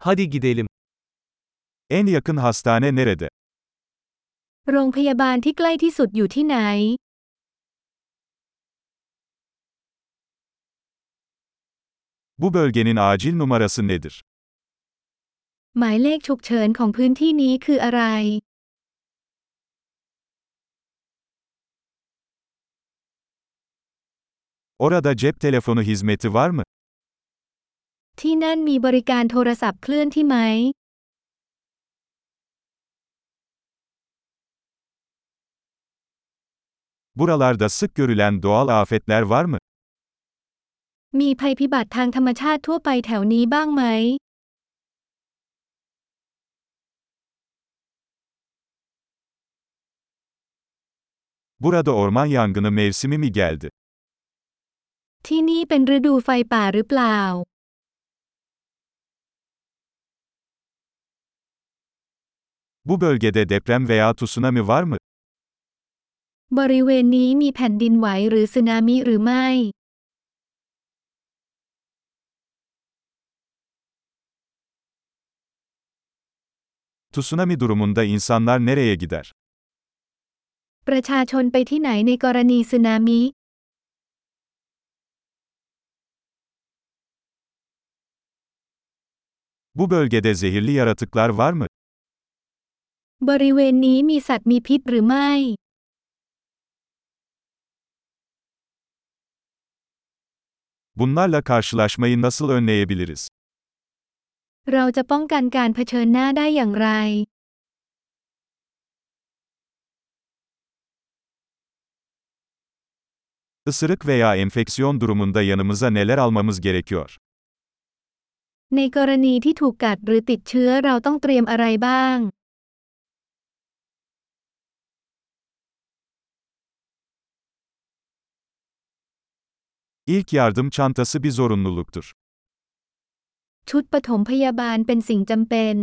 Hadi gidelim. En yakın hastane nerede? โรงพยาบาลที่ใกล้ที่สุดอยู่ที่ไหน Bu bölgenin acil numarası nedir? หมายเลขฉุกเฉินของพื้นที่นี้คืออะไร Orada cep telefonu hizmeti var mı? ที่นั่นมีบริการโทรศัพท์เคลื่อนที่ไหม Buralarda sık görülen doğal afetler var mı? มีภัยพิบัติทางธรรมชาติทั่วไปแถวนี้บ้างไหม Burada orman yangını mevsimi mi geldi? ที่นี่เป็นฤดูไฟป่าหรือเปล่า Bu bölgede deprem veya tsunami var mı? บริเวณนี้มีแผ่นดินไหวหรือสึนามิหรือไม่ Tsunami durumunda insanlar nereye gider? ประชาชนไปที่ไหนในกรณีสึนามิ Bu bölgede zehirli yaratıklar var mı? บริเวณนี้มีสัตว์มีพิษหรือไม่ Bunlarla karşılaşmayı nasıl önleyebiliriz? เราจะป้องกันการเผชิญหน้าได้อย่างไร Isırık veya enfeksiyon durumunda yanımıza neler almamız gerekiyor? ในกรณีที่ถูกกัดหรือติดเชื้อเราต้องเตรียมอะไรบ้าง İlk yardım çantası bir zorunluluktur. ชุดปฐมพยาบาลเป็นสิ่งจำเป็น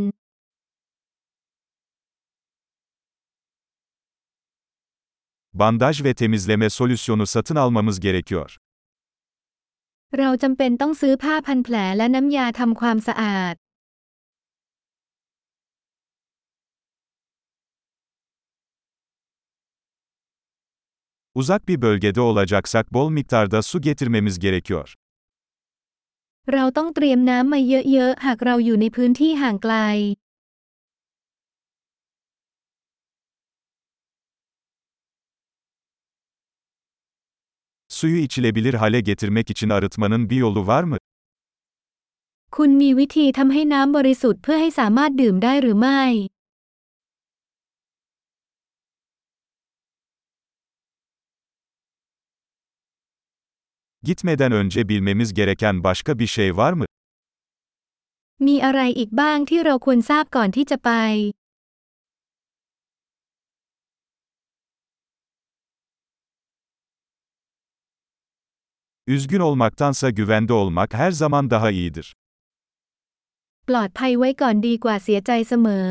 Bandaj ve temizleme solüsyonu satın almamız gerekiyor. เราจำเป็นต้องซื้อผ้าพันแผลและน้ำยาทำความสะอาด Uzak bir bölgede olacaksak bol miktarda su getirmemiz gerekiyor. เราต้องเตรียมน้ำมาเยอะๆ หากเราอยู่ในพื้นที่ห่างไกล Suyu içilebilir hale getirmek için arıtmanın bir yolu var mı? คุณมีวิธีทำให้น้ำบริสุทธิ์เพื่อให้สามารถดื่มได้หรือไม่ Gitmeden önce bilmemiz gereken başka bir şey var mı? มีอะไรอีกบ้างที่เราควรทราบก่อนที่จะไป Üzgün olmaktansa güvende olmak her zaman daha iyidir. ปลอดภัยไว้ก่อนดีกว่าเสียใจเสมอ